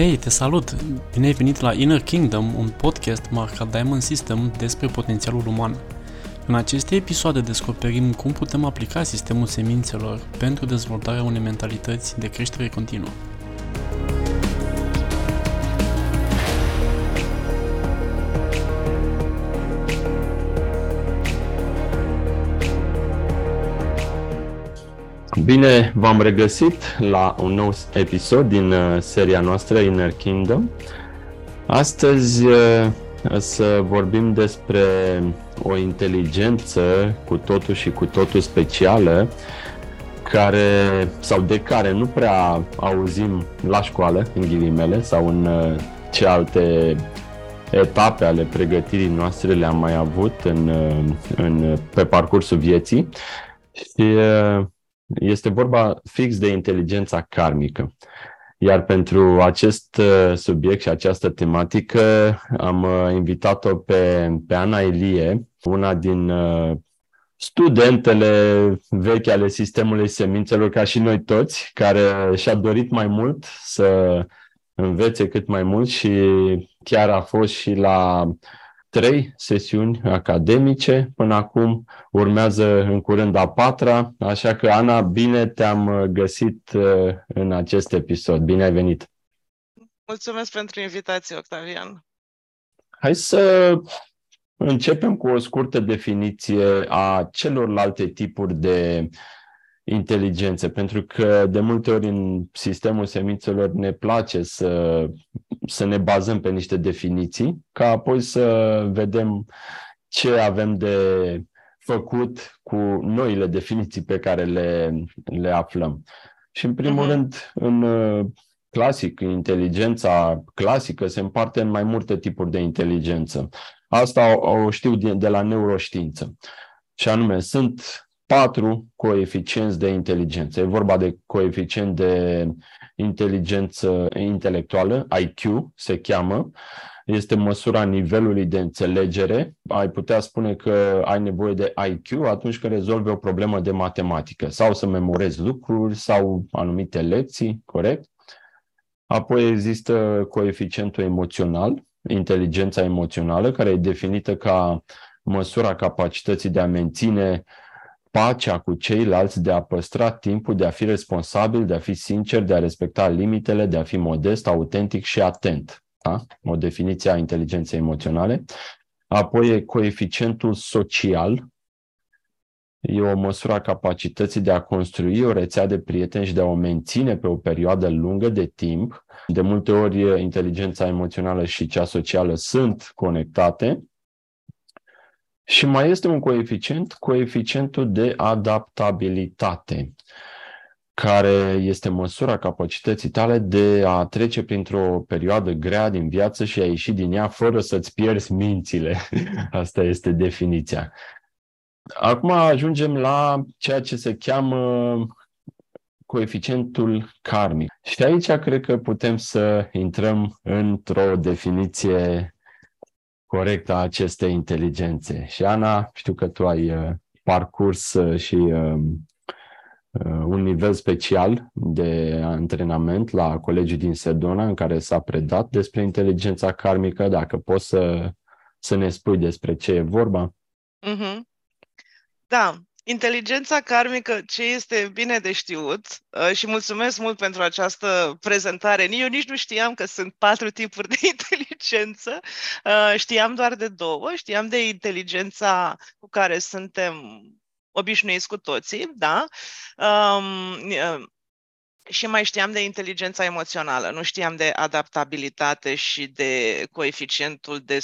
Hei, te salut! Bine ai venit la Inner Kingdom, un podcast marcat Diamond System despre potențialul uman. În aceste episoade descoperim cum putem aplica sistemul semințelor pentru dezvoltarea unei mentalități de creștere continuă. Bine v-am regăsit la un nou episod din uh, seria noastră Inner Kingdom. Astăzi uh, să vorbim despre o inteligență cu totul și cu totul specială care, sau de care nu prea auzim la școală, în ghilimele, sau în uh, ce alte etape ale pregătirii noastre le-am mai avut în, în, pe parcursul vieții. Și este vorba fix de inteligența karmică. Iar pentru acest uh, subiect și această tematică am uh, invitat-o pe, pe Ana Elie, una din uh, studentele vechi ale sistemului semințelor, ca și noi toți, care și-a dorit mai mult să învețe cât mai mult și chiar a fost și la trei sesiuni academice până acum, urmează în curând a patra, așa că Ana, bine te-am găsit uh, în acest episod. Bine ai venit! Mulțumesc pentru invitație, Octavian! Hai să începem cu o scurtă definiție a celorlalte tipuri de inteligențe, pentru că de multe ori în sistemul semințelor ne place să, să ne bazăm pe niște definiții, ca apoi să vedem ce avem de făcut cu noile definiții pe care le, le aflăm. Și în primul uh-huh. rând, în uh, clasic, inteligența clasică se împarte în mai multe tipuri de inteligență. Asta o, o știu de, de la neuroștiință. Și anume, sunt patru coeficienți de inteligență. E vorba de coeficient de inteligență intelectuală, IQ se cheamă, este măsura nivelului de înțelegere. Ai putea spune că ai nevoie de IQ atunci când rezolvi o problemă de matematică sau să memorezi lucruri sau anumite lecții, corect? Apoi există coeficientul emoțional, inteligența emoțională, care e definită ca măsura capacității de a menține pacea cu ceilalți, de a păstra timpul, de a fi responsabil, de a fi sincer, de a respecta limitele, de a fi modest, autentic și atent. Da? O definiție a inteligenței emoționale. Apoi e coeficientul social. E o măsură a capacității de a construi o rețea de prieteni și de a o menține pe o perioadă lungă de timp. De multe ori, inteligența emoțională și cea socială sunt conectate și mai este un coeficient, coeficientul de adaptabilitate, care este măsura capacității tale de a trece printr-o perioadă grea din viață și a ieși din ea fără să-ți pierzi mințile. Asta este definiția. Acum ajungem la ceea ce se cheamă coeficientul karmic. Și aici cred că putem să intrăm într-o definiție corectă a acestei inteligențe. Și Ana, știu că tu ai uh, parcurs uh, și um, uh, un nivel special de antrenament la colegii din Sedona în care s-a predat despre inteligența karmică. Dacă poți să, să ne spui despre ce e vorba. Mm-hmm. Da, Inteligența karmică, ce este bine de știut uh, și mulțumesc mult pentru această prezentare. Eu nici nu știam că sunt patru tipuri de inteligență, uh, știam doar de două, știam de inteligența cu care suntem obișnuiți cu toții, da? Um, uh, și mai știam de inteligența emoțională, nu știam de adaptabilitate și de coeficientul de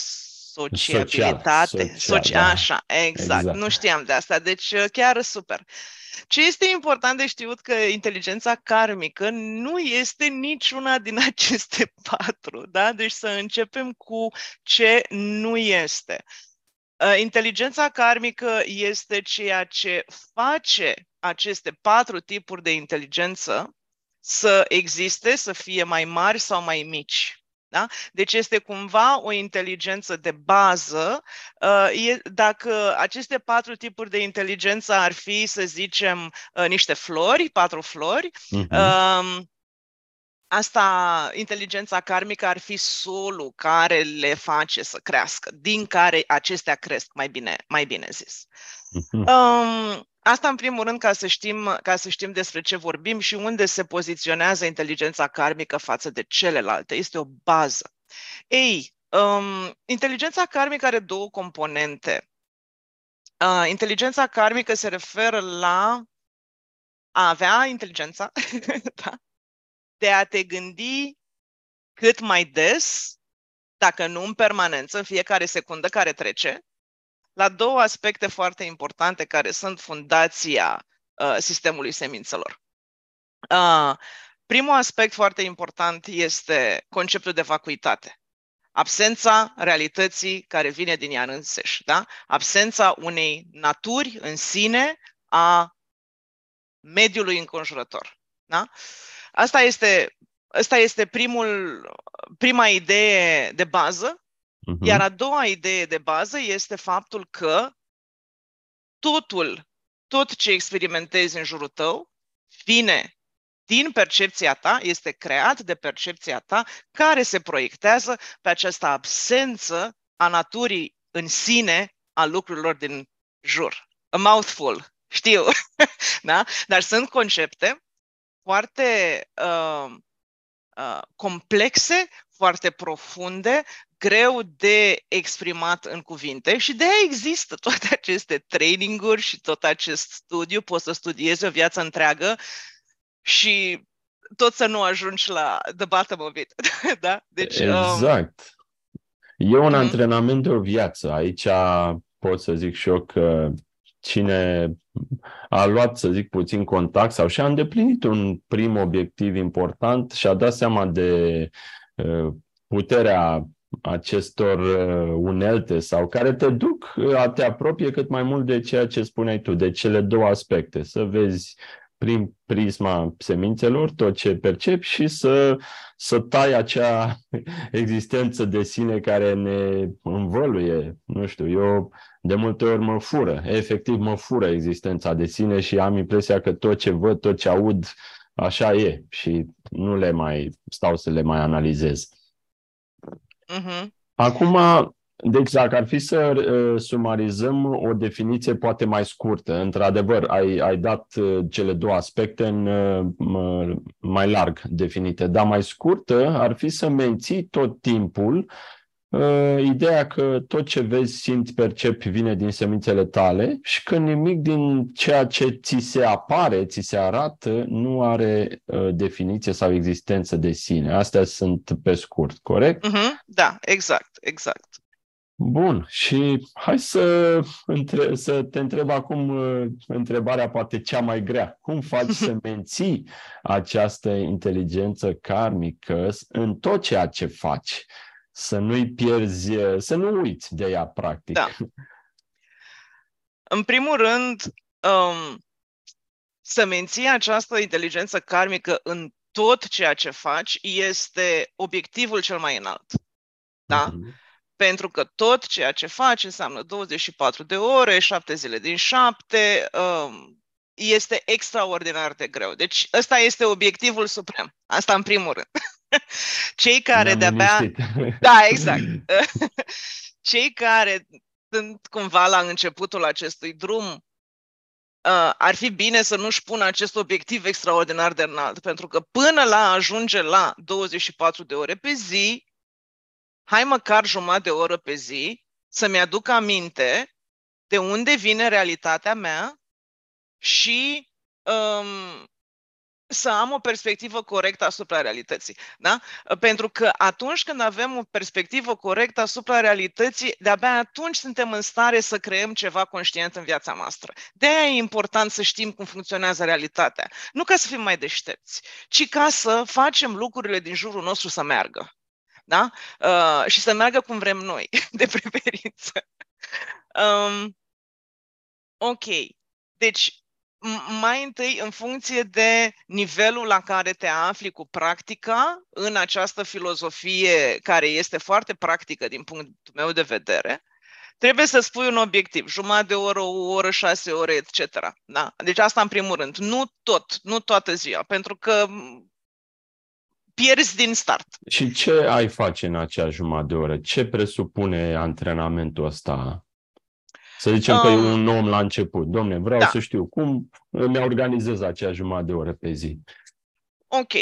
sociabilitate. Social, social, soci- da. Așa, exact. exact. Nu știam de asta. Deci uh, chiar super. Ce este important de știut că inteligența karmică nu este niciuna din aceste patru, da? Deci să începem cu ce nu este. Uh, inteligența karmică este ceea ce face aceste patru tipuri de inteligență să existe, să fie mai mari sau mai mici. Da? Deci este cumva o inteligență de bază. Uh, dacă aceste patru tipuri de inteligență ar fi, să zicem, uh, niște flori, patru flori, uh-huh. asta, inteligența karmică ar fi solul care le face să crească, din care acestea cresc, mai bine, mai bine zis. Uh-huh. Um, asta în primul rând ca să, știm, ca să știm despre ce vorbim și unde se poziționează inteligența karmică față de celelalte. Este o bază. Ei, um, inteligența karmică are două componente. Uh, inteligența karmică se referă la a avea inteligența, da? de a te gândi cât mai des, dacă nu în permanență, în fiecare secundă care trece, la două aspecte foarte importante care sunt fundația uh, sistemului semințelor. Uh, primul aspect foarte important este conceptul de vacuitate. Absența realității care vine din ea înseși, da? absența unei naturi în sine a mediului înconjurător. Da? Asta este, asta este primul, prima idee de bază, uh-huh. iar a doua idee de bază este faptul că totul, tot ce experimentezi în jurul tău, vine din percepția ta, este creat de percepția ta, care se proiectează pe această absență a naturii în sine a lucrurilor din jur. A mouthful, știu, da? Dar sunt concepte foarte uh, uh, complexe, foarte profunde, greu de exprimat în cuvinte și de aia există toate aceste traininguri și tot acest studiu. Poți să studiezi o viață întreagă și tot să nu ajungi la the bottom of it. da? Deci, um, exact. Um... E un mm-hmm. antrenament de o viață. Aici pot să zic și eu că cine a luat, să zic, puțin contact sau și-a îndeplinit un prim obiectiv important și a dat seama de uh, puterea acestor uh, unelte sau care te duc a te apropie cât mai mult de ceea ce spuneai tu, de cele două aspecte, să vezi prin prisma semințelor tot ce percepi și să, să tai acea existență de sine care ne învăluie. Nu știu, eu de multe ori mă fură, efectiv mă fură existența de sine și am impresia că tot ce văd, tot ce aud, așa e și nu le mai stau să le mai analizez. Uh-huh. Acum, deci dacă ar fi să uh, sumarizăm o definiție poate mai scurtă, într-adevăr, ai, ai dat uh, cele două aspecte în uh, mai larg definite, dar mai scurtă ar fi să menții tot timpul uh, ideea că tot ce vezi, simți, percepi vine din semințele tale și că nimic din ceea ce ți se apare, ți se arată, nu are uh, definiție sau existență de sine. Astea sunt pe scurt, corect? Uh-huh. Da, exact, exact. Bun, și hai să, între, să te întreb acum uh, întrebarea poate cea mai grea. Cum faci să menții această inteligență karmică în tot ceea ce faci? Să nu-i pierzi, să nu uiți de ea, practic. Da. În primul rând, um, să menții această inteligență karmică în tot ceea ce faci este obiectivul cel mai înalt. Da? Uh-huh pentru că tot ceea ce faci înseamnă 24 de ore, 7 zile din 7, um, este extraordinar de greu. Deci ăsta este obiectivul suprem. Asta în primul rând. Cei care de-abia... Da, exact. Cei care sunt cumva la începutul acestui drum, uh, ar fi bine să nu-și pună acest obiectiv extraordinar de înalt, pentru că până la ajunge la 24 de ore pe zi, hai măcar jumătate de oră pe zi să-mi aduc aminte de unde vine realitatea mea și um, să am o perspectivă corectă asupra realității. Da? Pentru că atunci când avem o perspectivă corectă asupra realității, de-abia atunci suntem în stare să creăm ceva conștient în viața noastră. De aia e important să știm cum funcționează realitatea. Nu ca să fim mai deștepți, ci ca să facem lucrurile din jurul nostru să meargă da? Uh, și să meargă cum vrem noi, de preferință. Um, ok. Deci, mai întâi, în funcție de nivelul la care te afli cu practica, în această filozofie care este foarte practică din punctul meu de vedere, trebuie să spui un obiectiv, jumătate de oră, o oră, șase ore, etc. Da? Deci asta în primul rând. Nu tot, nu toată ziua, pentru că pierzi din start. Și ce ai face în acea jumătate de oră? Ce presupune antrenamentul ăsta? Să zicem um, că e un om la început. Domne, vreau da. să știu cum îmi organizez acea jumătate de oră pe zi. Ok.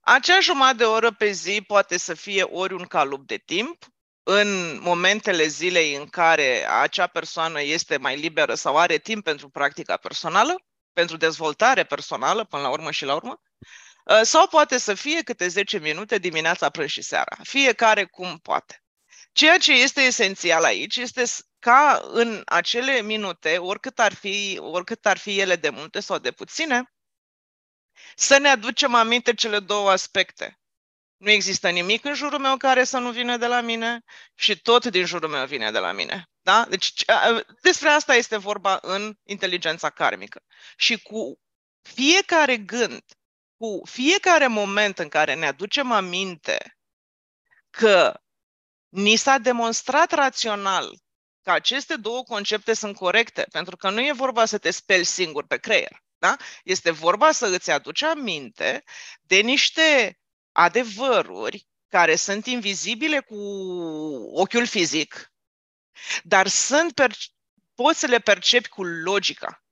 Acea jumătate de oră pe zi poate să fie ori un calup de timp, în momentele zilei în care acea persoană este mai liberă sau are timp pentru practica personală, pentru dezvoltare personală, până la urmă și la urmă, ă, sau poate să fie câte 10 minute dimineața, prânz și seara. Fiecare cum poate. Ceea ce este esențial aici este ca în acele minute, oricât ar fi, oricât ar fi ele de multe sau de puține, să ne aducem aminte cele două aspecte. Nu există nimic în jurul meu care să nu vină de la mine și tot din jurul meu vine de la mine. Da? Deci despre asta este vorba în inteligența karmică. Și cu fiecare gând, cu fiecare moment în care ne aducem aminte că ni s-a demonstrat rațional că aceste două concepte sunt corecte, pentru că nu e vorba să te speli singur pe creier. Da? Este vorba să îți aduci aminte de niște adevăruri care sunt invizibile cu ochiul fizic, dar sunt per- poți să le percepi cu logica.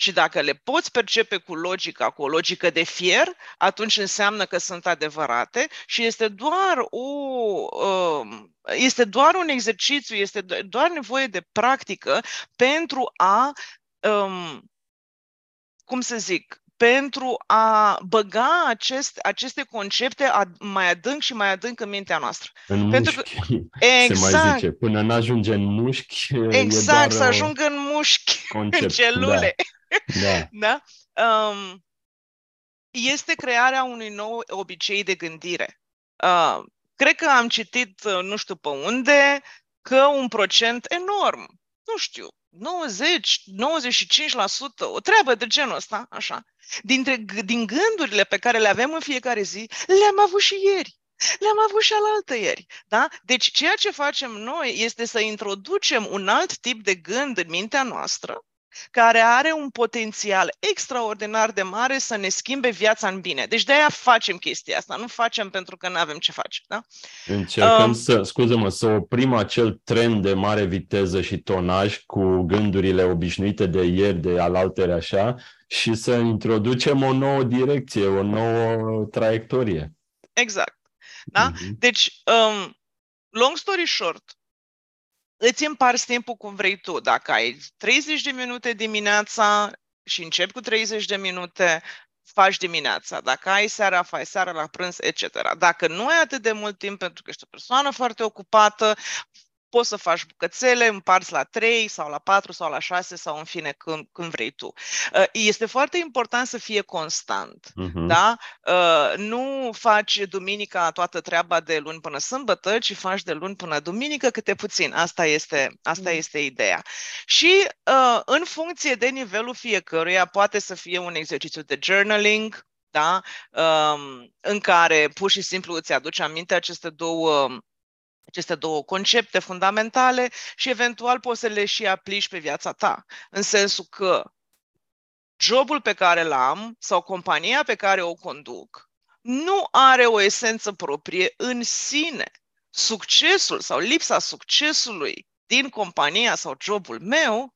Și dacă le poți percepe cu logica, cu o logică de fier, atunci înseamnă că sunt adevărate și este doar, o, um, este doar un exercițiu, este doar nevoie de practică pentru a, um, cum să zic, pentru a băga acest, aceste concepte mai adânc și mai adânc în mintea noastră. În pentru mușchi, că, exact, se mai exact. zice. Până nu ajunge în mușchi, Exact, să ajungă în mușchi, concept, în celule. Da. da? da? Um, este crearea unui nou obicei de gândire. Uh, cred că am citit, uh, nu știu pe unde, că un procent enorm, nu știu, 90, 95%, o treabă de genul ăsta, așa, dintre, din gândurile pe care le avem în fiecare zi, le-am avut și ieri. Le-am avut și alaltă ieri. Da? Deci ceea ce facem noi este să introducem un alt tip de gând în mintea noastră care are un potențial extraordinar de mare să ne schimbe viața în bine. Deci de-aia facem chestia asta, nu facem pentru că nu avem ce face. Da? Încercăm um, să, scuză-mă, să oprim acel trend de mare viteză și tonaj cu gândurile obișnuite de ieri, de alaltere așa, și să introducem o nouă direcție, o nouă traiectorie. Exact. Da? Uh-huh. Deci, um, long story short, îți împarți timpul cum vrei tu. Dacă ai 30 de minute dimineața și începi cu 30 de minute, faci dimineața. Dacă ai seara, faci seara la prânz, etc. Dacă nu ai atât de mult timp pentru că ești o persoană foarte ocupată, poți să faci bucățele, împarți la 3 sau la 4 sau la 6 sau în fine când, când vrei tu. Uh, este foarte important să fie constant. Uh-huh. Da? Uh, nu faci duminica toată treaba de luni până sâmbătă, ci faci de luni până duminică câte puțin. Asta este, asta mhm. este ideea. Și uh, în funcție de nivelul fiecăruia, poate să fie un exercițiu de journaling, da? Um, în care pur și simplu îți aduce aminte aceste două aceste două concepte fundamentale și eventual poți să le și aplici pe viața ta. În sensul că jobul pe care l am sau compania pe care o conduc nu are o esență proprie în sine. Succesul sau lipsa succesului din compania sau jobul meu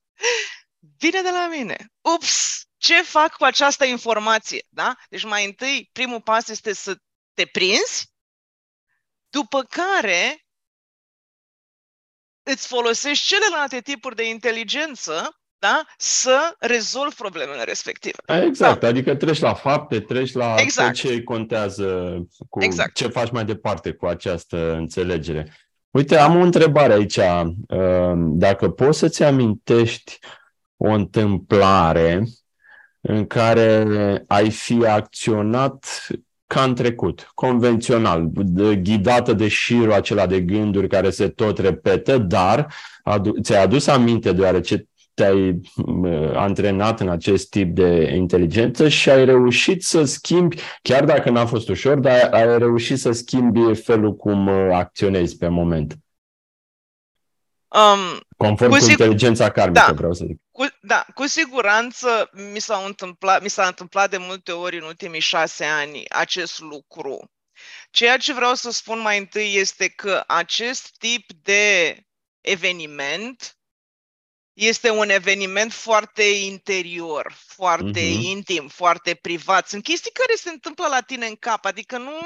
vine de la mine. Ups! Ce fac cu această informație? Da? Deci mai întâi, primul pas este să te prinzi, după care îți folosești celelalte tipuri de inteligență da? să rezolvi problemele respective. Exact, da. adică treci la fapte, treci la exact. ce contează, cu exact. ce faci mai departe cu această înțelegere. Uite, am o întrebare aici. Uh, dacă poți să-ți amintești o întâmplare în care ai fi acționat ca în trecut, convențional, ghidată de șirul acela de gânduri care se tot repetă, dar adu- ți-ai adus aminte deoarece te-ai antrenat în acest tip de inteligență și ai reușit să schimbi, chiar dacă n-a fost ușor, dar ai reușit să schimbi felul cum uh, acționezi pe moment. Um, Conform cu, cu inteligența karmică, da, vreau să zic. Cu, da, cu siguranță mi s-a, întâmplat, mi s-a întâmplat de multe ori în ultimii șase ani acest lucru. Ceea ce vreau să spun mai întâi este că acest tip de eveniment este un eveniment foarte interior, foarte uh-huh. intim, foarte privat. Sunt chestii care se întâmplă la tine în cap, adică nu,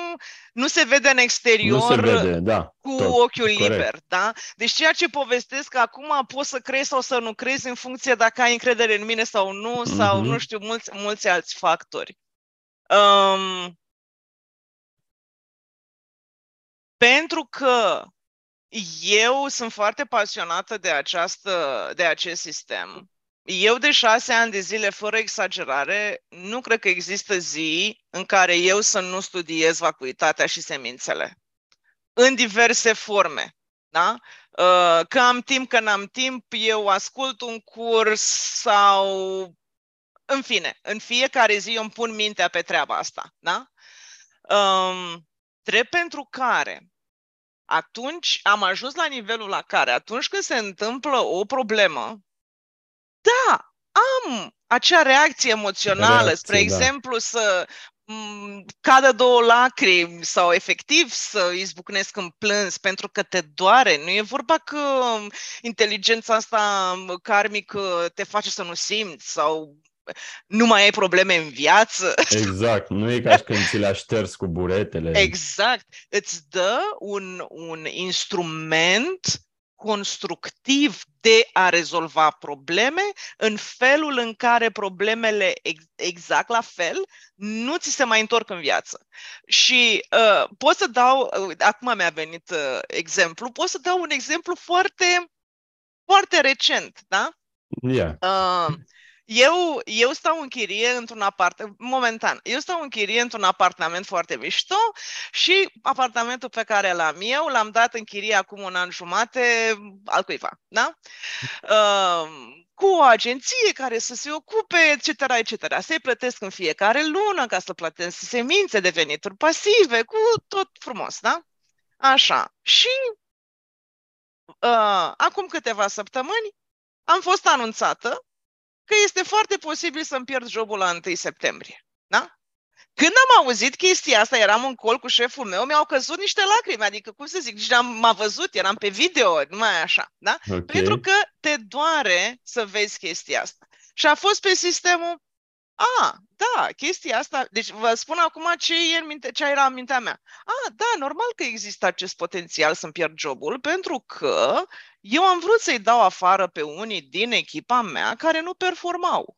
nu se vede în exterior nu se vede, da, cu tot, ochiul corect. liber. Da? Deci ceea ce povestesc acum poți să crezi sau să nu crezi în funcție dacă ai încredere în mine sau nu, uh-huh. sau nu știu, mulți, mulți alți factori. Um, pentru că eu sunt foarte pasionată de, această, de acest sistem. Eu de șase ani de zile, fără exagerare, nu cred că există zi în care eu să nu studiez vacuitatea și semințele. În diverse forme. Da? Uh, că am timp, că n-am timp, eu ascult un curs sau... În fine, în fiecare zi eu îmi pun mintea pe treaba asta. Da? Um, drept pentru care atunci am ajuns la nivelul la care atunci când se întâmplă o problemă, da, am acea reacție emoțională, reacție, spre da. exemplu, să m- cadă două lacrimi sau efectiv să izbucnesc în plâns pentru că te doare. Nu e vorba că inteligența asta karmică te face să nu simți sau nu mai ai probleme în viață. Exact, nu e ca și când ți le șters cu buretele. Exact, îți dă un, un instrument constructiv de a rezolva probleme în felul în care problemele exact la fel nu ți se mai întorc în viață. Și uh, pot să dau, uh, acum mi-a venit uh, exemplu, pot să dau un exemplu foarte, foarte recent, da? Yeah. Uh, eu, eu stau în chirie într-un apartament, momentan, eu stau în chirie într-un apartament foarte mișto și apartamentul pe care l-am eu l-am dat în chirie acum un an jumate al cuiva, da? Uh, cu o agenție care să se ocupe, etc., etc. Să-i plătesc în fiecare lună ca să plătesc semințe de venituri pasive, cu tot frumos, da? Așa. Și uh, acum câteva săptămâni am fost anunțată că este foarte posibil să-mi pierd jobul la 1 septembrie. Da? Când am auzit chestia asta, eram în col cu șeful meu, mi-au căzut niște lacrimi, adică, cum să zic, nici am m-a văzut, eram pe video, numai așa, da? Okay. Pentru că te doare să vezi chestia asta. Și a fost pe sistemul, a, da, chestia asta, deci vă spun acum ce, e în minte, ce era în mintea mea. A, da, normal că există acest potențial să-mi pierd jobul, pentru că eu am vrut să-i dau afară pe unii din echipa mea care nu performau.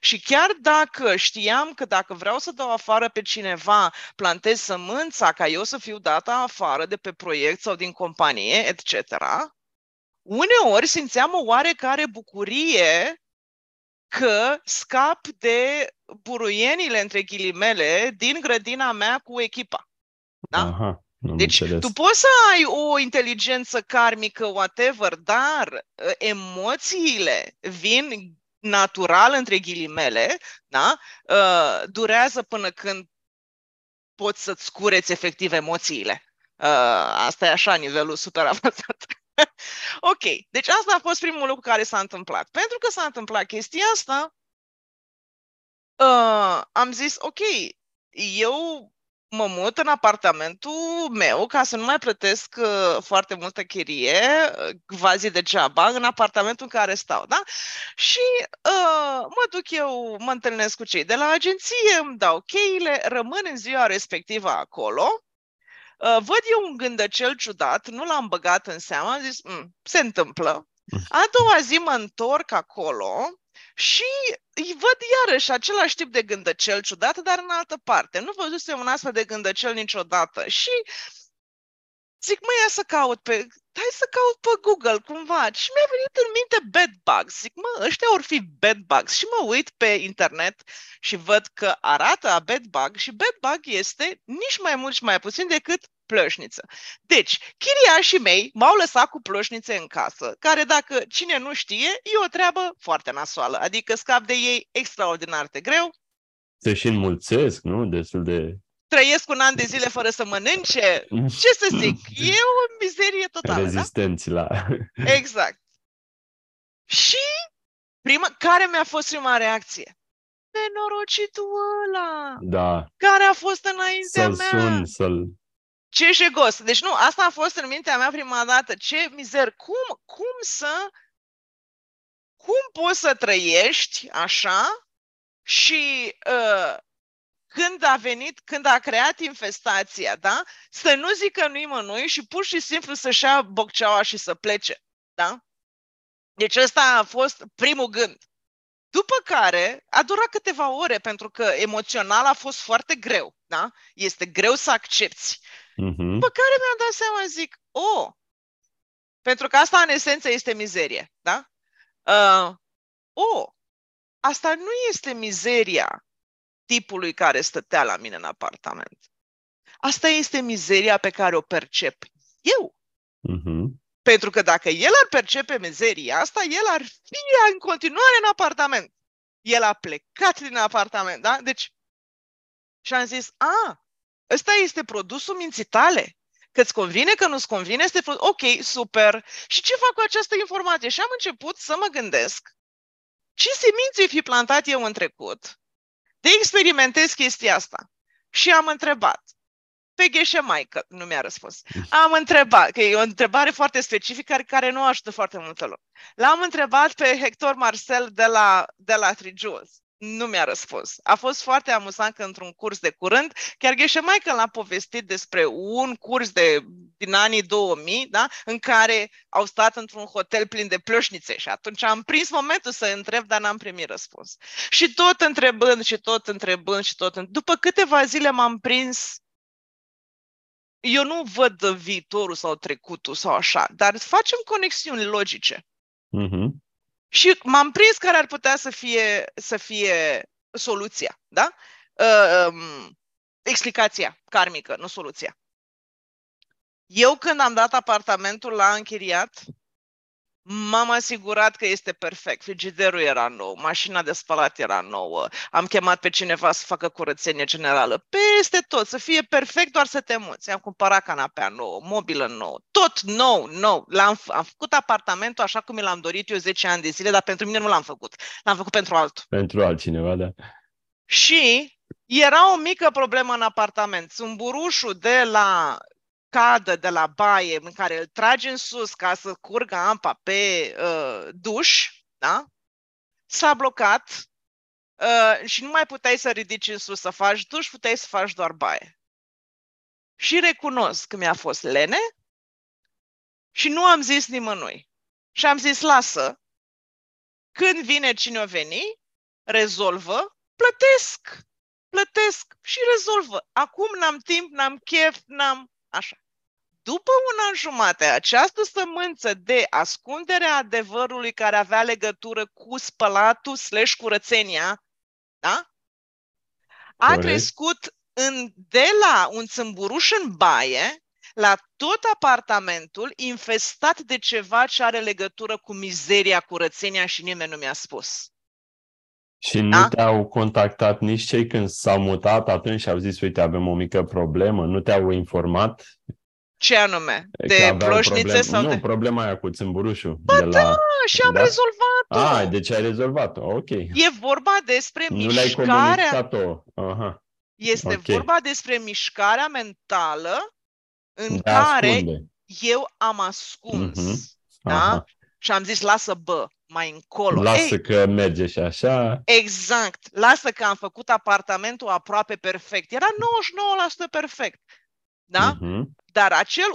Și chiar dacă știam că dacă vreau să dau afară pe cineva, plantez sămânța ca eu să fiu dată afară de pe proiect sau din companie, etc., uneori simțeam o oarecare bucurie că scap de buruienile, între ghilimele, din grădina mea cu echipa. Da? Aha. Am deci înțeles. tu poți să ai o inteligență karmică, whatever, dar uh, emoțiile vin natural, între ghilimele, da? Uh, durează până când poți să-ți cureți efectiv emoțiile. Uh, asta e așa, nivelul super avansat. ok, deci asta a fost primul lucru care s-a întâmplat. Pentru că s-a întâmplat chestia asta, uh, am zis, ok, eu mă mut în apartamentul meu ca să nu mai plătesc uh, foarte multă chirie, uh, quasi degeaba, în apartamentul în care stau, da? Și uh, mă duc eu, mă întâlnesc cu cei de la agenție, îmi dau cheile, rămân în ziua respectivă acolo, uh, văd eu un gândăcel ciudat, nu l-am băgat în seamă, am zis, mm, se întâmplă. A doua zi mă întorc acolo și îi văd iarăși același tip de gândăcel ciudat, dar în altă parte. Nu văzusem un astfel de gândăcel niciodată. Și zic, mă, ia să caut pe... Hai să caut pe Google, cumva. Și mi-a venit în minte bedbugs. Zic, mă, ăștia or fi bedbugs. Și mă uit pe internet și văd că arată a bedbug și bedbug este nici mai mult și mai puțin decât plășniță. Deci, chiriașii mei m-au lăsat cu plășnițe în casă, care, dacă cine nu știe, e o treabă foarte nasoală. Adică scap de ei extraordinar de greu. Se și înmulțesc, nu? Destul de... Trăiesc un an de zile fără să mănânce. Ce să zic? E o mizerie totală, da? Rezistenți da? la... Exact. Și prima, care mi-a fost prima reacție? nenorocitul ăla Da, care a fost înaintea să-l mea. sun, să-l... Ce jegos! Deci nu, asta a fost în mintea mea prima dată. Ce mizer! Cum, cum să... Cum poți să trăiești așa și uh, când a venit, când a creat infestația, da? Să nu zică nimănui și pur și simplu să-și ia bocceaua și să plece, da? Deci ăsta a fost primul gând. După care a durat câteva ore pentru că emoțional a fost foarte greu, da? Este greu să accepti. Mhm. După care mi-am dat seama, zic, oh, pentru că asta în esență este mizerie, da? Uh, oh, asta nu este mizeria tipului care stătea la mine în apartament. Asta este mizeria pe care o percep eu. Mhm. Pentru că dacă el ar percepe mizeria asta, el ar fi în continuare în apartament. El a plecat din apartament, da? Deci, și am zis, a, ăsta este produsul minții tale. Că îți convine, că nu-ți convine, este pro- ok, super. Și ce fac cu această informație? Și am început să mă gândesc ce semințe fi plantat eu în trecut de experimentez chestia asta. Și am întrebat pe Gheșe Maică, nu mi-a răspuns. Am întrebat, că e o întrebare foarte specifică care, care nu ajută foarte multă lume. L-am întrebat pe Hector Marcel de la, de la Trijules. Nu mi-a răspuns. A fost foarte amuzant că într-un curs de curând, chiar Gheșe Maică l-a povestit despre un curs de, din anii 2000, da? în care au stat într-un hotel plin de plășnițe și atunci am prins momentul să întreb, dar n-am primit răspuns. Și tot întrebând și tot întrebând și tot. După câteva zile m-am prins eu nu văd viitorul sau trecutul sau așa, dar facem conexiuni logice. Mhm. Și m-am prins care ar putea să fie, să fie soluția, da? Uh, um, explicația karmică, nu soluția. Eu când am dat apartamentul la închiriat, m-am asigurat că este perfect. Frigiderul era nou, mașina de spălat era nouă, am chemat pe cineva să facă curățenie generală. Peste tot, să fie perfect, doar să te muți. Am cumpărat canapea nouă, mobilă nouă, tot nou, nou. L-am, f- am făcut apartamentul așa cum mi l-am dorit eu 10 ani de zile, dar pentru mine nu l-am făcut. L-am făcut pentru altul. Pentru altcineva, da. Și era o mică problemă în apartament. Zumburușul de la cadă, de la baie, în care îl tragi în sus ca să curgă apa pe uh, duș, da? s-a blocat uh, și nu mai puteai să ridici în sus să faci duș, puteai să faci doar baie. Și recunosc că mi-a fost lene și nu am zis nimănui. Și am zis, lasă, când vine cine o veni, rezolvă, plătesc, plătesc și rezolvă. Acum n-am timp, n-am chef, n-am așa. După un an jumate, această sămânță de ascundere a adevărului care avea legătură cu spălatul slash curățenia, da? A Corect. crescut în, de la un țâmburuș în baie la tot apartamentul infestat de ceva ce are legătură cu mizeria, curățenia și nimeni nu mi-a spus. Și nu Da? te-au contactat nici cei când s-au mutat atunci și au zis, uite, avem o mică problemă, nu te-au informat Ce anume? că De aveau ploșnițe problem- sau Nu, de... problema aia cu țâmburușul. de la... Ah, și am Da? rezolvat-o! A, deci ai rezolvat-o, ok. E vorba despre Nu le-ai mișcarea comunicat-o. Aha. Este Ok. vorba despre mișcarea mentală în De a care ascunde. eu am ascuns. Mhm. Da? Aha. Și am zis, lasă bă, mai încolo. Lasă Ei, că merge și așa. exact. Lasă că am făcut apartamentul aproape perfect. Era 99% perfect. Da? Mhm. Dar acel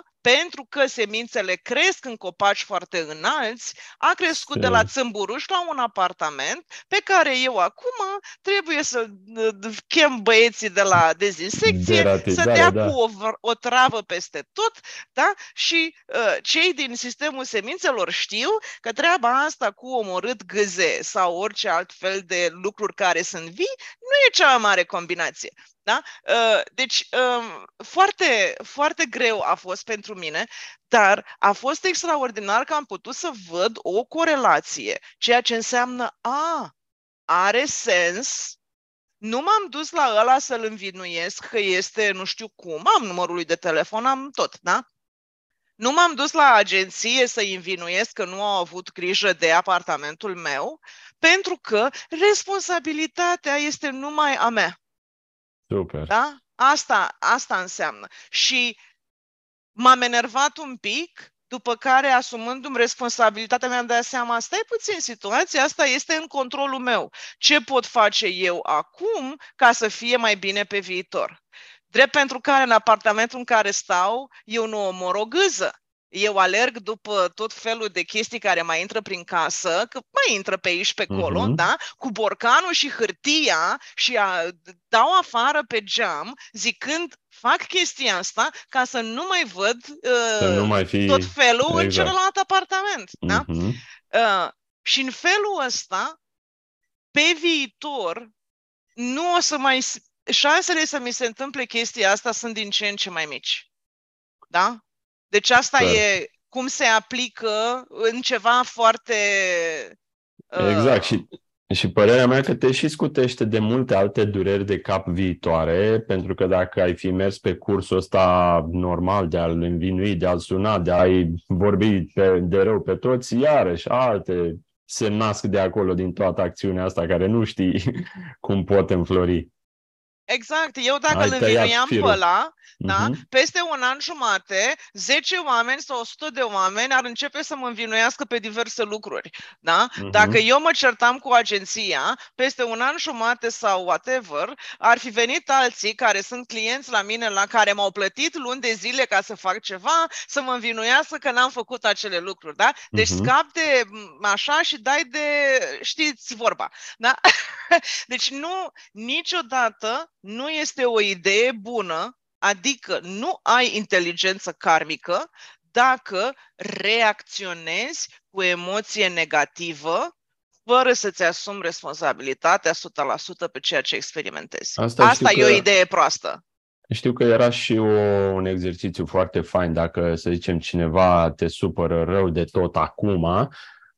1%, pentru că semințele cresc în copaci foarte înalți, a crescut Se- de la țâmburuș la un apartament pe care eu acum trebuie să uh, chem băieții de la dezinsecție, să Deratizare, dea da. cu o, vr- o travă peste tot, da? Și uh, cei din sistemul semințelor știu că treaba asta cu omorât gâze sau orice alt fel de lucruri care sunt vii nu e cea mai mare combinație. Da? Uh, Deci, um, foarte, foarte greu a fost pentru mine, dar a fost extraordinar că am putut să văd o corelație, ceea ce înseamnă, a, are sens, nu m-am dus la ăla să-l învinuiesc că este nu știu cum, am numărul lui de telefon, am tot, da? Nu m-am dus la agenție să învinuiesc că nu au avut grijă de apartamentul meu, pentru că responsabilitatea este numai a mea. Super. Da? Asta, asta înseamnă. Și m-am enervat un pic, după care, asumându-mi responsabilitatea, mi-am dat seama, stai puțin, situația asta este în controlul meu. Ce pot face eu acum ca să fie mai bine pe viitor? Drept pentru care în apartamentul în care stau, eu nu omor o gâză. Eu alerg după tot felul de chestii care mai intră prin casă, că mai intră pe aici pe acolo, uh-huh. da? Cu borcanul și hârtia și a, dau afară pe geam, zicând fac chestia asta ca să nu mai văd uh, nu mai fi... tot felul exact. în celălalt apartament. Da? Uh-huh. Uh, și în felul ăsta, pe viitor, nu o să mai șansele să mi se întâmple chestia asta sunt din ce în ce mai mici. Da? Deci asta Clar. e cum se aplică în ceva foarte... Uh... Exact. Și, și părerea mea că te și scutește de multe alte dureri de cap viitoare, pentru că dacă ai fi mers pe cursul ăsta normal de a-l învinui, de a-l suna, de a-i vorbi pe, de rău pe toți, iarăși alte se nasc de acolo din toată acțiunea asta care nu știi cum pot înflori. Exact. Eu dacă îl învinuiam pe ăla, da, uh-huh. peste un an jumate, 10 oameni sau 100 de oameni ar începe să mă învinuiască pe diverse lucruri. Da? Uh-huh. Dacă eu mă certam cu agenția, peste un an jumate sau whatever, ar fi venit alții care sunt clienți la mine, la care m-au plătit luni de zile ca să fac ceva, să mă învinuiască că n-am făcut acele lucruri. Da? Deci uh-huh. scap de așa și dai de, știți vorba. Da? deci nu, niciodată nu este o idee bună, adică nu ai inteligență karmică dacă reacționezi cu emoție negativă fără să-ți asumi responsabilitatea 100% pe ceea ce experimentezi. Asta, Asta e că... o idee proastă. Știu că era și o, un exercițiu foarte fain dacă, să zicem, cineva te supără rău de tot acum,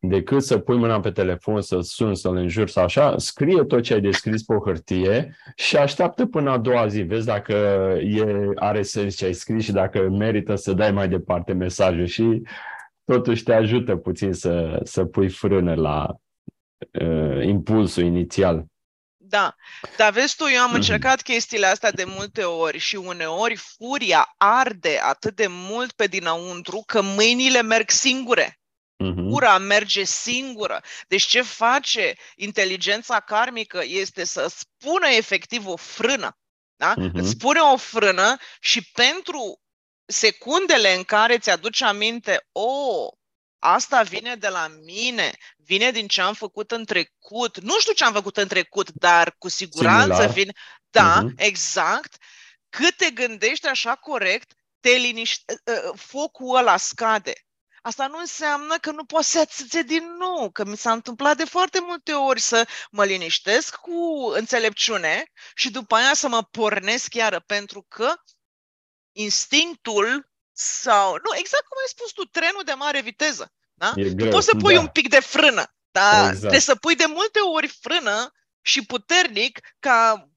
decât să pui mâna pe telefon, să suni, să-l înjuri sau așa, scrie tot ce ai descris pe o hârtie și așteaptă până a doua zi. Vezi dacă e, are sens ce ai scris și dacă merită să dai mai departe mesajul și totuși te ajută puțin să, să pui frână la uh, impulsul inițial. Da, dar vezi tu, eu am mhm. încercat chestiile astea de multe ori și uneori furia arde atât de mult pe dinăuntru că mâinile merg singure. Uh-huh. Ura merge singură. Deci ce face inteligența karmică este să spună efectiv o frână. Da? Uh-huh. Îți spune o frână și pentru secundele în care ți aduce aminte, o, oh, asta vine de la mine, vine din ce am făcut în trecut. Nu știu ce am făcut în trecut, dar cu siguranță Similar. vine. Da, uh-huh. exact. Cât te gândești așa corect, te liniște, ă, ă, focul ăla scade. Asta nu înseamnă că nu poți să atâțe din nou, că mi s-a întâmplat de foarte multe ori să mă liniștesc cu înțelepciune și după aia să mă pornesc iară, pentru că instinctul sau, nu, exact cum ai spus tu, trenul de mare viteză. Da? E greu, poți să pui da. un pic de frână, dar exact. trebuie să pui de multe ori frână și puternic ca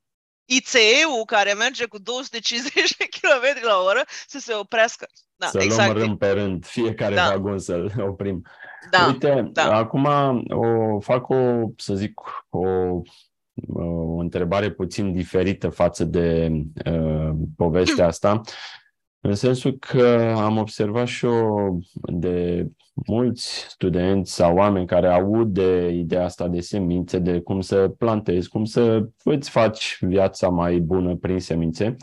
ICE-ul care merge cu 250 km la oră să se oprească. Da, să exact. luăm pe rând fiecare da. vagon să-l oprim. Da, Uite, da. acum o, fac o, să zic, o, o întrebare puțin diferită față de uh, povestea asta, în sensul că am observat și eu de mulți studenți sau oameni care aud de ideea asta de semințe, de cum să plantezi, cum să îți faci viața mai bună prin semințe.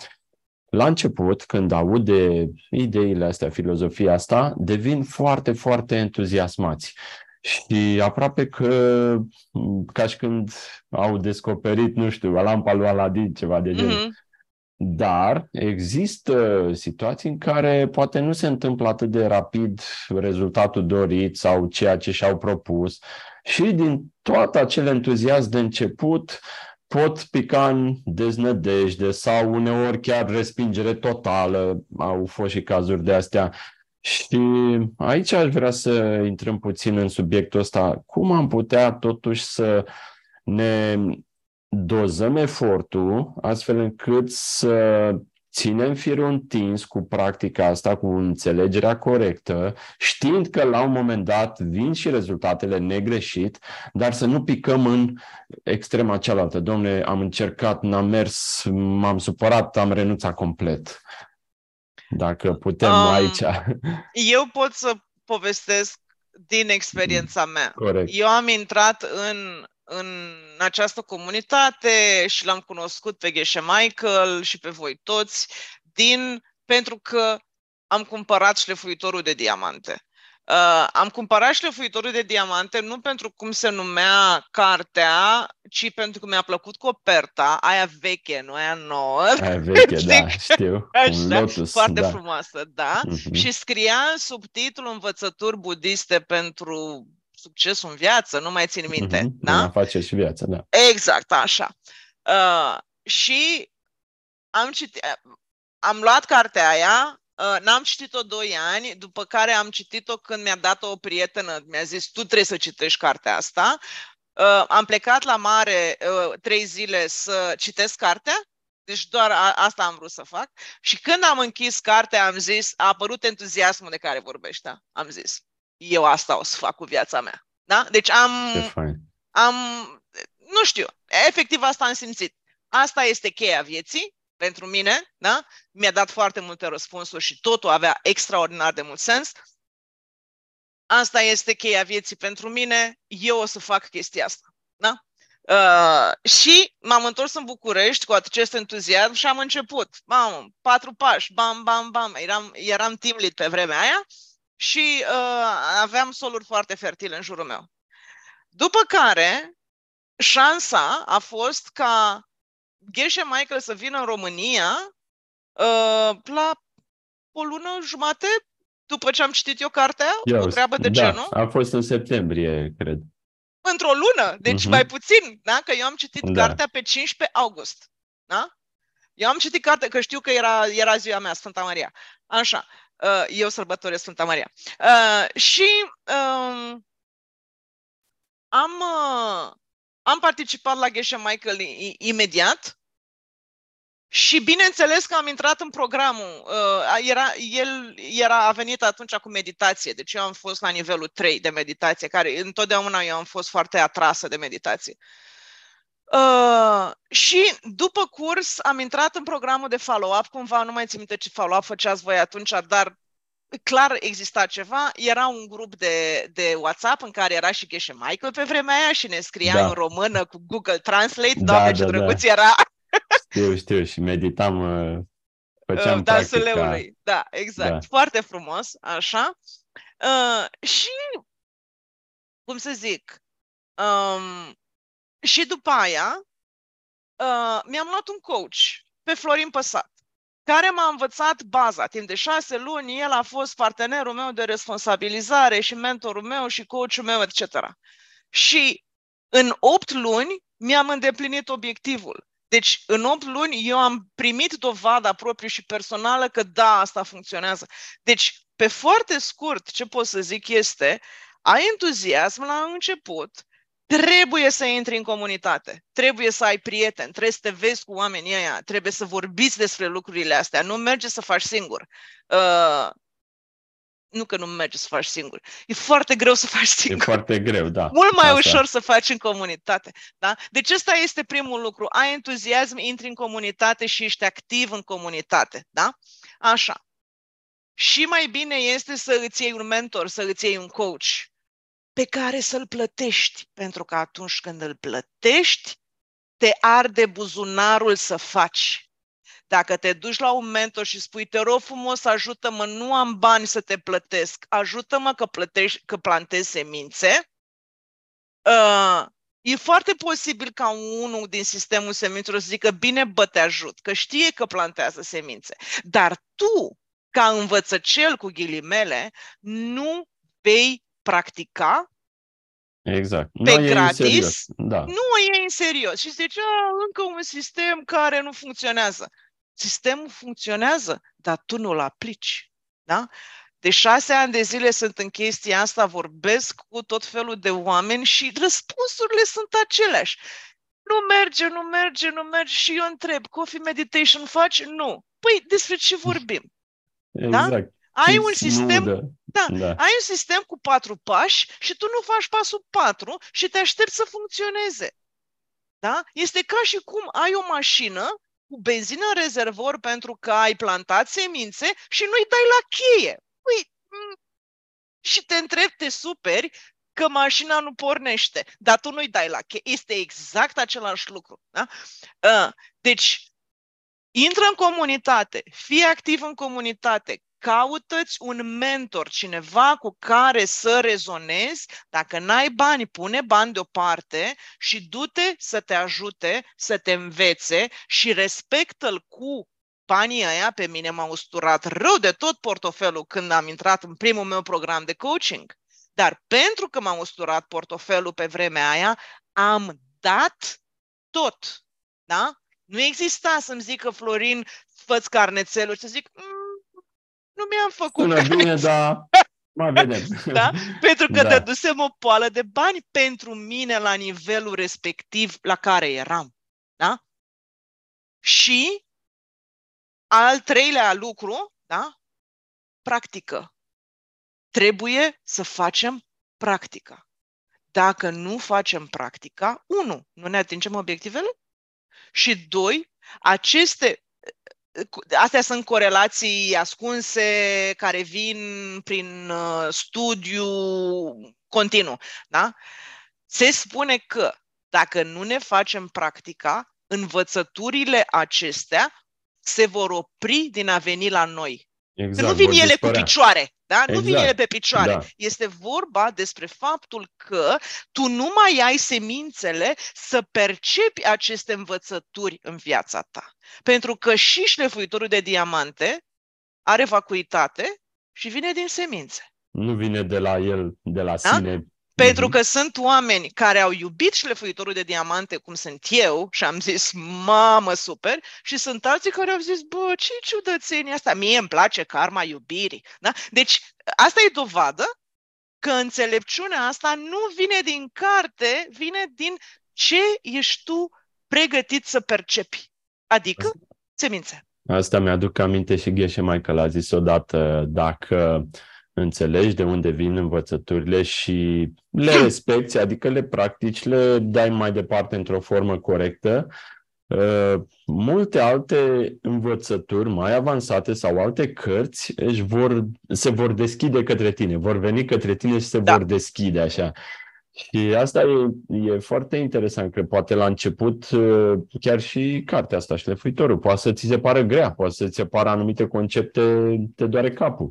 La început, când aud de ideile astea, filozofia asta, devin foarte, foarte entuziasmați. Și aproape că, ca și când au descoperit, nu știu, lampa lui Aladin, ceva de genul. Mm-hmm. Dar există situații în care poate nu se întâmplă atât de rapid rezultatul dorit sau ceea ce și-au propus și din tot acel entuziasm de început pot pica în deznădejde sau uneori chiar respingere totală. Au fost și cazuri de astea. Și aici aș vrea să intrăm puțin în subiectul ăsta. Cum am putea totuși să ne dozăm efortul astfel încât să ținem firul întins cu practica asta, cu înțelegerea corectă, știind că la un moment dat vin și rezultatele negreșit, dar să nu picăm în extrema cealaltă. Domne, am încercat, n-am mers, m-am supărat, am renunțat complet. Dacă putem um, aici. Eu pot să povestesc din experiența mea. Corect. Eu am intrat în, în această comunitate și l-am cunoscut pe Geshe Michael și pe voi toți din pentru că am cumpărat șlefuitorul de diamante. Uh, am cumpărat șlefuitorul de diamante nu pentru cum se numea cartea, ci pentru că mi-a plăcut coperta, aia veche, nu aia nouă. Aia veche, da, știu. Așa, Un lotus, foarte da. frumoasă, da. Uh-huh. Și scria subtitlul Învățături budiste pentru succesul în viață, nu mai țin minte. Uh-huh. Da? Afaceri și viață, da. Exact, așa. Uh, și am citit, am luat cartea aia, Uh, n-am citit-o doi ani, după care am citit-o când mi-a dat-o o prietenă, mi-a zis, tu trebuie să citești cartea asta. Uh, am plecat la mare uh, trei zile să citesc cartea, deci doar a, asta am vrut să fac. Și când am închis cartea, am zis, a apărut entuziasmul de care vorbește. Am zis, eu asta o să fac cu viața mea. Da? Deci am, am, nu știu, efectiv asta am simțit. Asta este cheia vieții pentru mine, da? mi-a dat foarte multe răspunsuri și totul avea extraordinar de mult sens. Asta este cheia vieții pentru mine, eu o să fac chestia asta. Da? Uh, și m-am întors în București cu acest entuziasm și am început. Bam, patru pași, bam, bam, bam. Eram, eram team lead pe vremea aia și uh, aveam soluri foarte fertile în jurul meu. După care, șansa a fost ca Geshe Michael să vină în România uh, la o lună jumate după ce am citit eu cartea, Ia, o treabă de da, genul. a fost în septembrie, cred. Într-o lună, deci uh-huh. mai puțin, da? Că eu am citit da. cartea pe 15 august, da? Eu am citit cartea, că știu că era, era ziua mea, Sfânta Maria. Așa, uh, eu sărbătoresc Sfânta Maria. Uh, și uh, am, uh, am participat la Geshe Michael imediat și bineînțeles că am intrat în programul. Uh, era, el era, a venit atunci cu meditație, deci eu am fost la nivelul 3 de meditație, care întotdeauna eu am fost foarte atrasă de meditație. Uh, și după curs am intrat în programul de follow-up, cumva nu mai țin minte ce follow-up făceați voi atunci, dar clar exista ceva. Era un grup de, de WhatsApp în care era și Geshe Michael pe vremea aia și ne scria da. în română cu Google Translate. Da, Doamne, da, ce drăguț da. era! Știu, știu și meditam, uh, făceam uh, Dansul practica. leului, da, exact. Da. Foarte frumos, așa. Uh, și, cum să zic, um, și după aia uh, mi-am luat un coach pe Florin Păsat care m-a învățat baza. Timp de șase luni, el a fost partenerul meu de responsabilizare și mentorul meu și coachul meu, etc. Și în opt luni mi-am îndeplinit obiectivul. Deci, în 8 luni, eu am primit dovada proprie și personală că da, asta funcționează. Deci, pe foarte scurt, ce pot să zic este, ai entuziasm la început, trebuie să intri în comunitate, trebuie să ai prieteni, trebuie să te vezi cu oamenii ăia, trebuie să vorbiți despre lucrurile astea, nu merge să faci singur. Uh, nu că nu merge să faci singur. E foarte greu să faci singur. E foarte greu, da. Mult mai Asta. ușor să faci în comunitate. Da? Deci ăsta este primul lucru. Ai entuziasm, intri în comunitate și ești activ în comunitate. Da? Așa. Și mai bine este să îți iei un mentor, să îți iei un coach pe care să-l plătești. Pentru că atunci când îl plătești, te arde buzunarul să faci. Dacă te duci la un mentor și spui, te rog frumos, ajută-mă, nu am bani să te plătesc, ajută-mă că, plătești, că plantezi semințe, uh, e foarte posibil ca unul din sistemul semințelor să zică, bine, bă, te ajut, că știe că plantează semințe. Dar tu, ca învățăcel cu ghilimele, nu vei practica Exact. Pe nu gratis, da. nu o iei în serios. Și zice, încă un sistem care nu funcționează. Sistemul funcționează, dar tu nu-l aplici. Da? De șase ani de zile sunt în chestia asta, vorbesc cu tot felul de oameni și răspunsurile sunt aceleași. Nu merge, nu merge, nu merge și eu întreb, coffee meditation faci? Nu. Păi despre ce vorbim? Exact. Da? Ai un sistem, da, da, ai un sistem cu patru pași și tu nu faci pasul patru și te aștepți să funcționeze. Da? Este ca și cum ai o mașină cu benzină în rezervor pentru că ai plantat semințe și nu-i dai la cheie. Păi, și te întrebi, te superi că mașina nu pornește, dar tu nu-i dai la cheie. Este exact același lucru. Da? Ă, deci, intră în comunitate, fii activ în comunitate, caută-ți un mentor, cineva cu care să rezonezi. Dacă n-ai bani, pune bani deoparte și du-te să te ajute, să te învețe și respectă-l cu banii aia. Pe mine m-a usturat rău de tot portofelul când am intrat în primul meu program de coaching. Dar pentru că m-a usturat portofelul pe vremea aia, am dat tot. Da? Nu exista să-mi zică Florin, fă carnețelul și să zic, mm, nu mi-am făcut Sună bine, dar mai vedem. da? Pentru că da. dădusem o poală de bani pentru mine la nivelul respectiv la care eram. Da? Și al treilea lucru, da? practică. Trebuie să facem practica. Dacă nu facem practica, unu, nu ne atingem obiectivele și doi, aceste astea sunt corelații ascunse care vin prin uh, studiu continuu. Da? Se spune că dacă nu ne facem practica, învățăturile acestea se vor opri din a veni la noi. Exact, că nu vin ele dispărea. cu picioare. Da? Exact. Nu vin exact. ele pe picioare. Da. Este vorba despre faptul că tu nu mai ai semințele să percepi aceste învățături în viața ta. Pentru că și șlefuitorul de diamante are vacuitate și vine din semințe. Nu vine de la el, de la da? sine pentru mhm. că sunt oameni care au iubit șlefuitorul de diamante, cum sunt eu, și am zis, mamă, super, și sunt alții care au zis, bă, ce ciudățenie asta, mie îmi place karma iubirii. Da? Deci, asta e dovadă că înțelepciunea asta nu vine din carte, vine din ce ești tu pregătit să percepi, adică semințe. Asta mi-aduc aminte și Gheșe Michael a zis odată, dacă înțelegi de unde vin învățăturile și le respecti, adică le practici, le dai mai departe într-o formă corectă. Uh, multe alte învățături mai avansate sau alte cărți își vor, se vor deschide către tine, vor veni către tine și se da. vor deschide așa. Și asta e, e foarte interesant, că poate la început uh, chiar și cartea asta, șlefuitorul, poate să ți se pară grea, poate să ți se pară anumite concepte, te doare capul.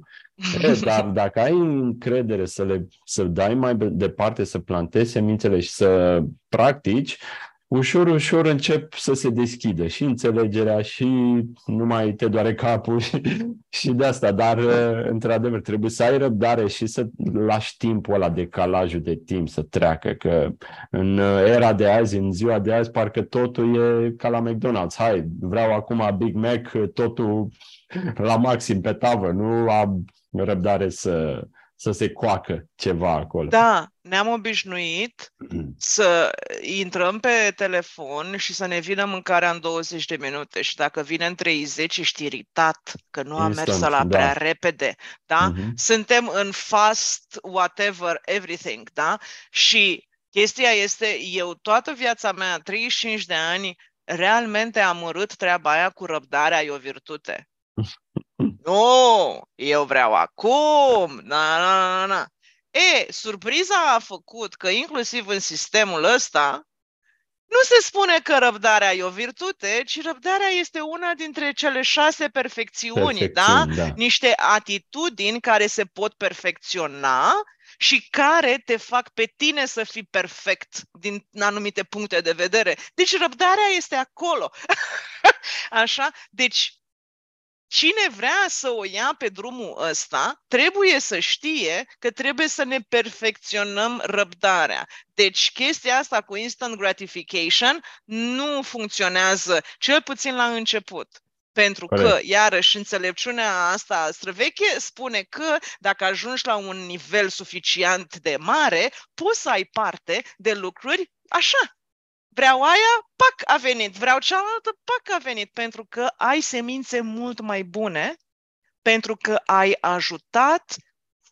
E, dar dacă ai încredere să le să dai mai departe, să plantezi semințele și să practici, ușor, ușor încep să se deschidă și înțelegerea și nu mai te doare capul și, și de asta, dar într-adevăr trebuie să ai răbdare și să lași timpul ăla, decalajul de timp să treacă, că în era de azi, în ziua de azi, parcă totul e ca la McDonald's. Hai, vreau acum Big Mac, totul la maxim pe tavă, nu am răbdare să, să se coacă ceva acolo. Da, ne-am obișnuit să intrăm pe telefon și să ne vină mâncarea în 20 de minute și dacă vine în 30 ești iritat că nu am mers la da. prea repede, da? Uh-huh. Suntem în fast whatever everything, da? Și chestia este, eu toată viața mea, 35 de ani, realmente am urât treaba aia cu răbdarea, e o virtute. Nu, eu vreau acum. Na, na, na, na. E, surpriza a făcut că inclusiv în sistemul ăsta nu se spune că răbdarea e o virtute, ci răbdarea este una dintre cele șase perfecțiuni, Perfecțiuni da? da? Niște atitudini care se pot perfecționa și care te fac pe tine să fii perfect din anumite puncte de vedere. Deci răbdarea este acolo. Așa? Deci Cine vrea să o ia pe drumul ăsta, trebuie să știe că trebuie să ne perfecționăm răbdarea. Deci chestia asta cu instant gratification nu funcționează, cel puțin la început. Pentru Corect. că, iarăși, înțelepciunea asta străveche spune că dacă ajungi la un nivel suficient de mare, poți să ai parte de lucruri așa, Vreau aia, pac, a venit. Vreau cealaltă, pac, a venit. Pentru că ai semințe mult mai bune, pentru că ai ajutat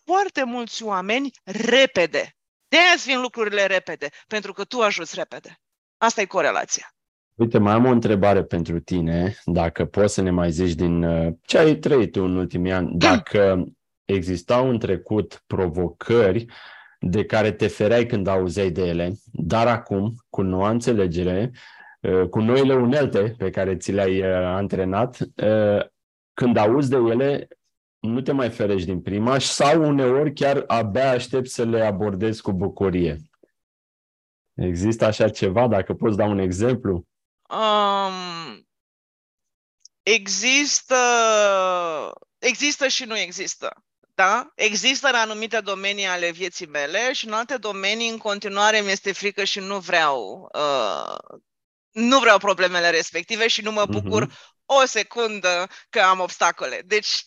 foarte mulți oameni repede. De aia vin lucrurile repede, pentru că tu ajuți repede. Asta e corelația. Uite, mai am o întrebare pentru tine, dacă poți să ne mai zici din uh, ce ai trăit tu în ultimii ani, dacă existau în trecut provocări de care te fereai când auzeai de ele, dar acum, cu noua înțelegere, uh, cu noile unelte pe care ți le-ai uh, antrenat, când auzi de ele, nu te mai ferești din prima sau uneori chiar abia aștept să le abordezi cu bucurie. Există așa ceva? Dacă poți da un exemplu? Um, există, există și nu există. Da? Există în anumite domenii ale vieții mele și în alte domenii în continuare mi este frică și nu vreau uh, nu vreau problemele respective și nu mă bucur uh-huh. o secundă că am obstacole. Deci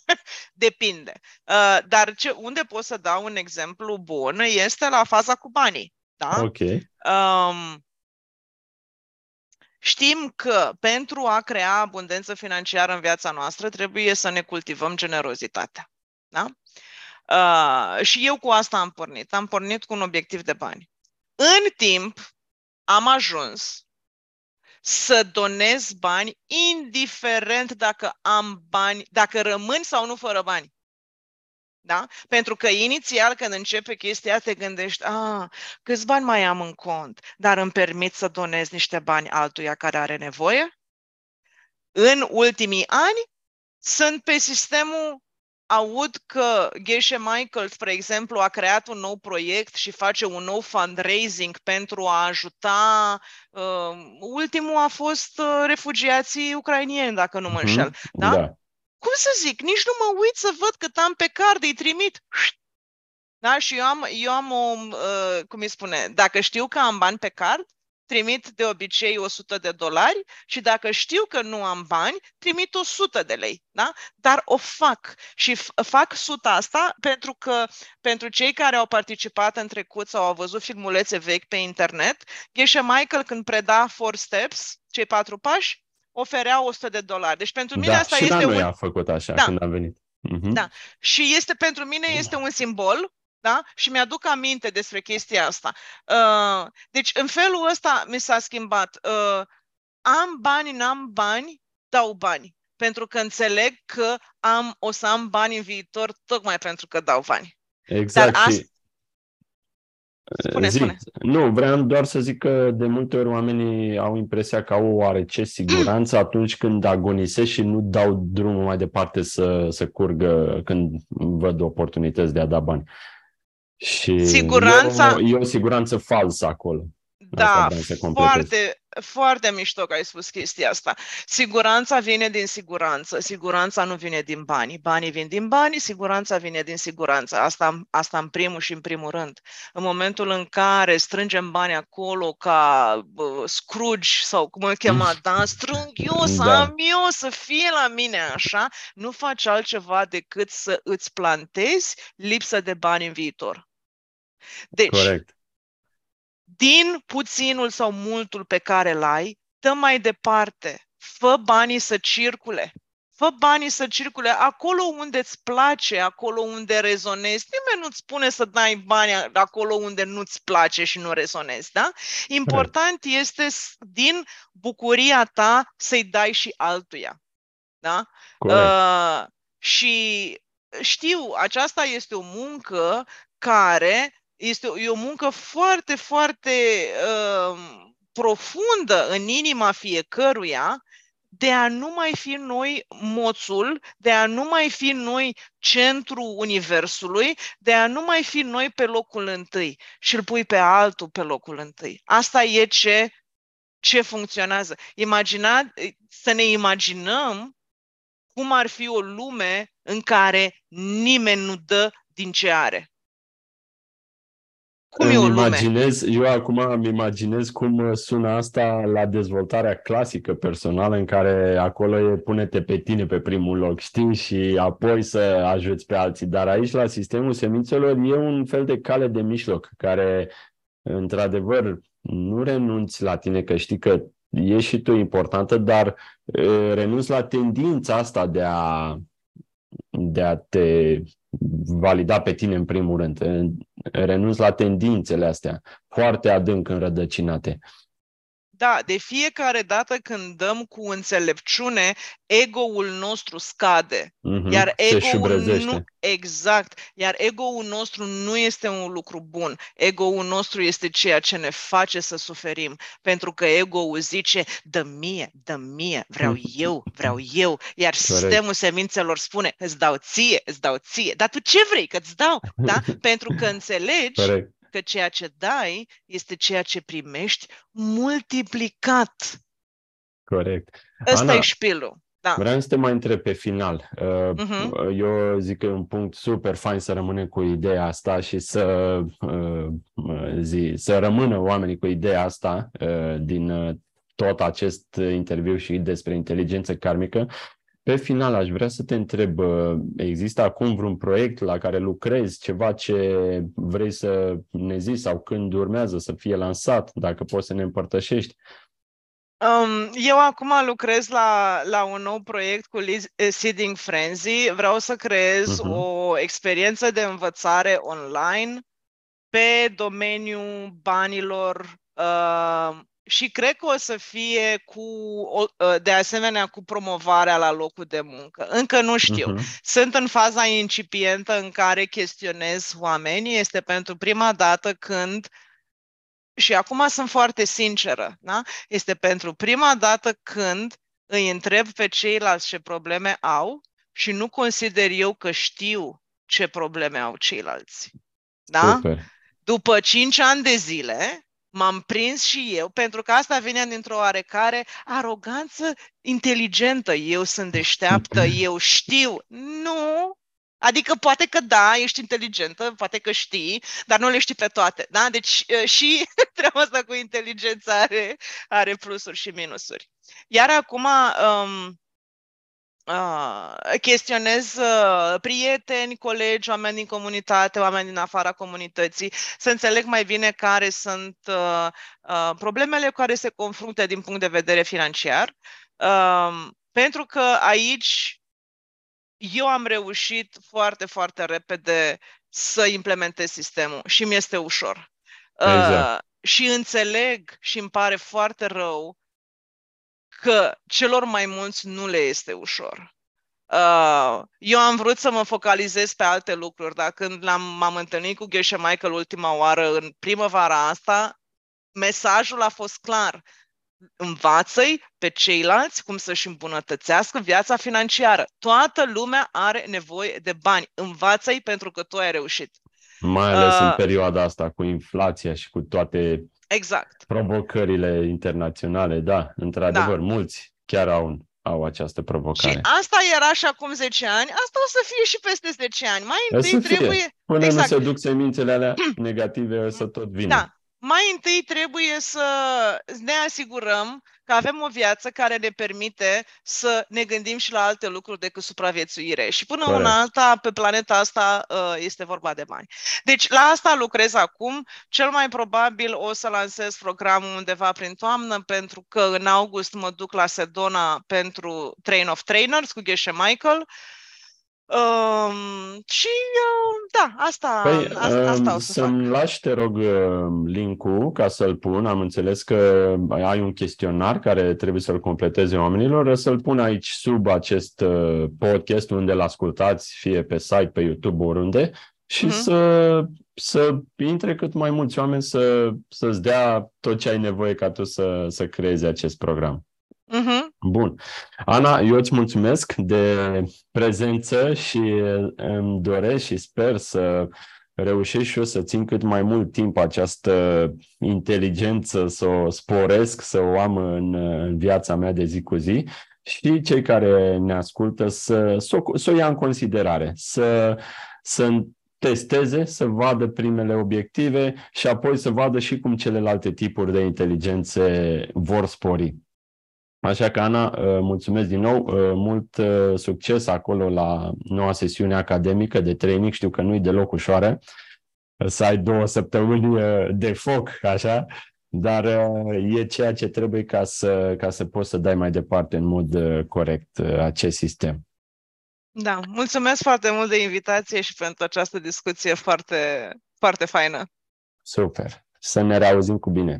depinde. Uh, dar ce, unde pot să dau un exemplu bun este la faza cu banii. Da? Ok. Um, Știm că pentru a crea abundență financiară în viața noastră trebuie să ne cultivăm generozitatea. Da? Uh, și eu cu asta am pornit. Am pornit cu un obiectiv de bani. În timp am ajuns să donez bani, indiferent dacă am bani, dacă rămân sau nu fără bani. Da? Pentru că inițial când începe chestia te gândești, a, câți bani mai am în cont, dar îmi permit să donez niște bani altuia care are nevoie? În ultimii ani sunt pe sistemul aud că Geshe Michael, spre exemplu, a creat un nou proiect și face un nou fundraising pentru a ajuta. Uh, ultimul a fost uh, refugiații ucrainieni, dacă nu mă mhm. înșel. Mm-hmm. Da? da? cum să zic, nici nu mă uit să văd cât am pe card, îi trimit. Da? Și eu am, eu am o, uh, cum îi spune, dacă știu că am bani pe card, trimit de obicei 100 de dolari și dacă știu că nu am bani, trimit 100 de lei. Da? Dar o fac și fac suta asta pentru că pentru cei care au participat în trecut sau au văzut filmulețe vechi pe internet, Geshe Michael când preda Four Steps, cei patru pași, oferea 100 de dolari. Deci pentru mine da, asta și este un... a făcut așa da. când am venit. Uh-huh. Da. Și este pentru mine este un simbol da? Și mi-aduc aminte despre chestia asta. Uh, deci, în felul ăsta mi s-a schimbat. Uh, am bani, n-am bani, dau bani. Pentru că înțeleg că am, o să am bani în viitor, tocmai pentru că dau bani. Exact. Dar și Spune, Zi. spune. Nu, vreau doar să zic că de multe ori oamenii au impresia că au oarece siguranță atunci când agonisesc și nu dau drumul mai departe să, să curgă când văd oportunități de a da bani. Și Siguranța... E o, e o siguranță falsă acolo. Da, foarte, foarte mișto că ai spus chestia asta. Siguranța vine din siguranță, siguranța nu vine din bani. Banii vin din bani, siguranța vine din siguranță. Asta, asta în primul și în primul rând. În momentul în care strângem bani acolo ca uh, Scrooge sau cum îl chema, da, strâng eu, să da. am eu, să fie la mine așa, nu faci altceva decât să îți plantezi lipsă de bani în viitor. Deci, Corect din puținul sau multul pe care îl ai, dă mai departe, fă banii să circule. Fă banii să circule acolo unde îți place, acolo unde rezonezi. Nimeni nu-ți spune să dai bani acolo unde nu-ți place și nu rezonezi, da? Important Corect. este din bucuria ta să-i dai și altuia, da? Uh, și știu, aceasta este o muncă care este o, e o muncă foarte, foarte uh, profundă în inima fiecăruia de a nu mai fi noi moțul, de a nu mai fi noi centru universului, de a nu mai fi noi pe locul întâi și îl pui pe altul pe locul întâi. Asta e ce, ce funcționează. Imagina, să ne imaginăm cum ar fi o lume în care nimeni nu dă din ce are. Cum îmi e o lume? imaginez, Eu acum îmi imaginez cum sună asta la dezvoltarea clasică personală în care acolo e pune-te pe tine pe primul loc, știi, și apoi să ajuți pe alții. Dar aici, la sistemul semințelor, e un fel de cale de mijloc care într-adevăr, nu renunți la tine, că știi că ești și tu importantă, dar renunți la tendința asta de a, de a te valida pe tine în primul rând. Renunți la tendințele astea foarte adânc înrădăcinate. Da, de fiecare dată când dăm cu înțelepciune, ego-ul nostru scade. Mm-hmm. Iar ego-ul nu exact, iar ego-ul nostru nu este un lucru bun. Ego-ul nostru este ceea ce ne face să suferim, pentru că ego-ul zice, dă mie, dă mie, vreau eu, vreau eu, iar Corect. sistemul semințelor spune, îți dau ție, îți dau ție, dar tu ce vrei că îți dau? Da? pentru că înțelegi Corect că ceea ce dai este ceea ce primești multiplicat. Corect. Ăsta Ana, e șpilul. Da. Vreau să te mai întreb pe final. Uh-huh. Eu zic că e un punct super fain să rămânem cu ideea asta și să, uh, zi, să rămână oamenii cu ideea asta uh, din uh, tot acest interviu și despre inteligență karmică. Pe final, aș vrea să te întreb, există acum vreun proiect la care lucrezi, ceva ce vrei să ne zici sau când urmează să fie lansat, dacă poți să ne împărtășești? Um, eu acum lucrez la, la un nou proiect cu eh, Seeding Frenzy. Vreau să creez uh-huh. o experiență de învățare online pe domeniul banilor uh, și cred că o să fie cu, ă, de asemenea cu promovarea la locul de muncă. Încă nu știu. Uh-huh. Sunt în faza incipientă în care chestionez oamenii. Este pentru prima dată când și acum sunt foarte sinceră, da? Este pentru prima dată când îi întreb pe ceilalți ce probleme au și nu consider eu că știu ce probleme au ceilalți. Da? Super. După cinci ani de zile, m-am prins și eu, pentru că asta vine dintr-o oarecare aroganță inteligentă. Eu sunt deșteaptă, eu știu. Nu! Adică poate că da, ești inteligentă, poate că știi, dar nu le știi pe toate. Da? Deci și treaba asta cu inteligența are, are plusuri și minusuri. Iar acum, um, uh, chestionez uh, prieteni, colegi, oameni din comunitate, oameni din afara comunității, să înțeleg mai bine care sunt uh, uh, problemele cu care se confruntă din punct de vedere financiar. Uh, pentru că aici eu am reușit foarte, foarte repede să implementez sistemul și mi este ușor. Exact. Uh, și înțeleg și îmi pare foarte rău că celor mai mulți nu le este ușor. Uh, eu am vrut să mă focalizez pe alte lucruri, dar când l-am, m-am întâlnit cu Geshe Michael ultima oară în primăvara asta, mesajul a fost clar. Învață-i pe ceilalți cum să-și îmbunătățească viața financiară. Toată lumea are nevoie de bani. Învață-i pentru că tu ai reușit. Mai ales uh, în perioada asta cu inflația și cu toate Exact. Provocările internaționale, da, într-adevăr, da. mulți chiar au, au această provocare. Și asta era și acum 10 ani, asta o să fie și peste 10 ani. Mai întâi trebuie... Până exact. nu se duc semințele alea negative, o să tot vină. Da, mai întâi trebuie să ne asigurăm că avem o viață care ne permite să ne gândim și la alte lucruri decât supraviețuire. Și până Corect. una alta, pe planeta asta uh, este vorba de bani. Deci la asta lucrez acum. Cel mai probabil o să lansez programul undeva prin toamnă, pentru că în august mă duc la Sedona pentru Train of Trainers cu Geshe Michael. Um, și uh, da, asta, păi, asta, asta um, o să Să-mi fac. lași, te rog, um, link-ul ca să-l pun. Am înțeles că ai un chestionar care trebuie să-l completeze oamenilor. Să-l pun aici sub acest uh, podcast unde l ascultați, fie pe site, pe YouTube, oriunde, și uh-huh. să, să intre cât mai mulți oameni să, să-ți dea tot ce ai nevoie ca tu să, să creezi acest program. Uh-huh. Bun. Ana, eu îți mulțumesc de prezență și îmi doresc și sper să reușesc și eu să țin cât mai mult timp această inteligență, să o sporesc, să o am în, în viața mea de zi cu zi și cei care ne ascultă să, să, o, să o ia în considerare, să, să testeze, să vadă primele obiective și apoi să vadă și cum celelalte tipuri de inteligențe vor spori. Așa că, Ana, uh, mulțumesc din nou, uh, mult uh, succes acolo la noua sesiune academică de training, știu că nu e deloc ușoară să ai două săptămâni de foc, așa, dar e ceea ce trebuie ca să, ca să poți să dai mai departe în mod corect acest sistem. Da, mulțumesc foarte mult de invitație și pentru această discuție foarte, foarte faină. Super. Să ne reauzim cu bine.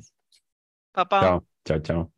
Pa, pa. Ciao, ciao, ciao.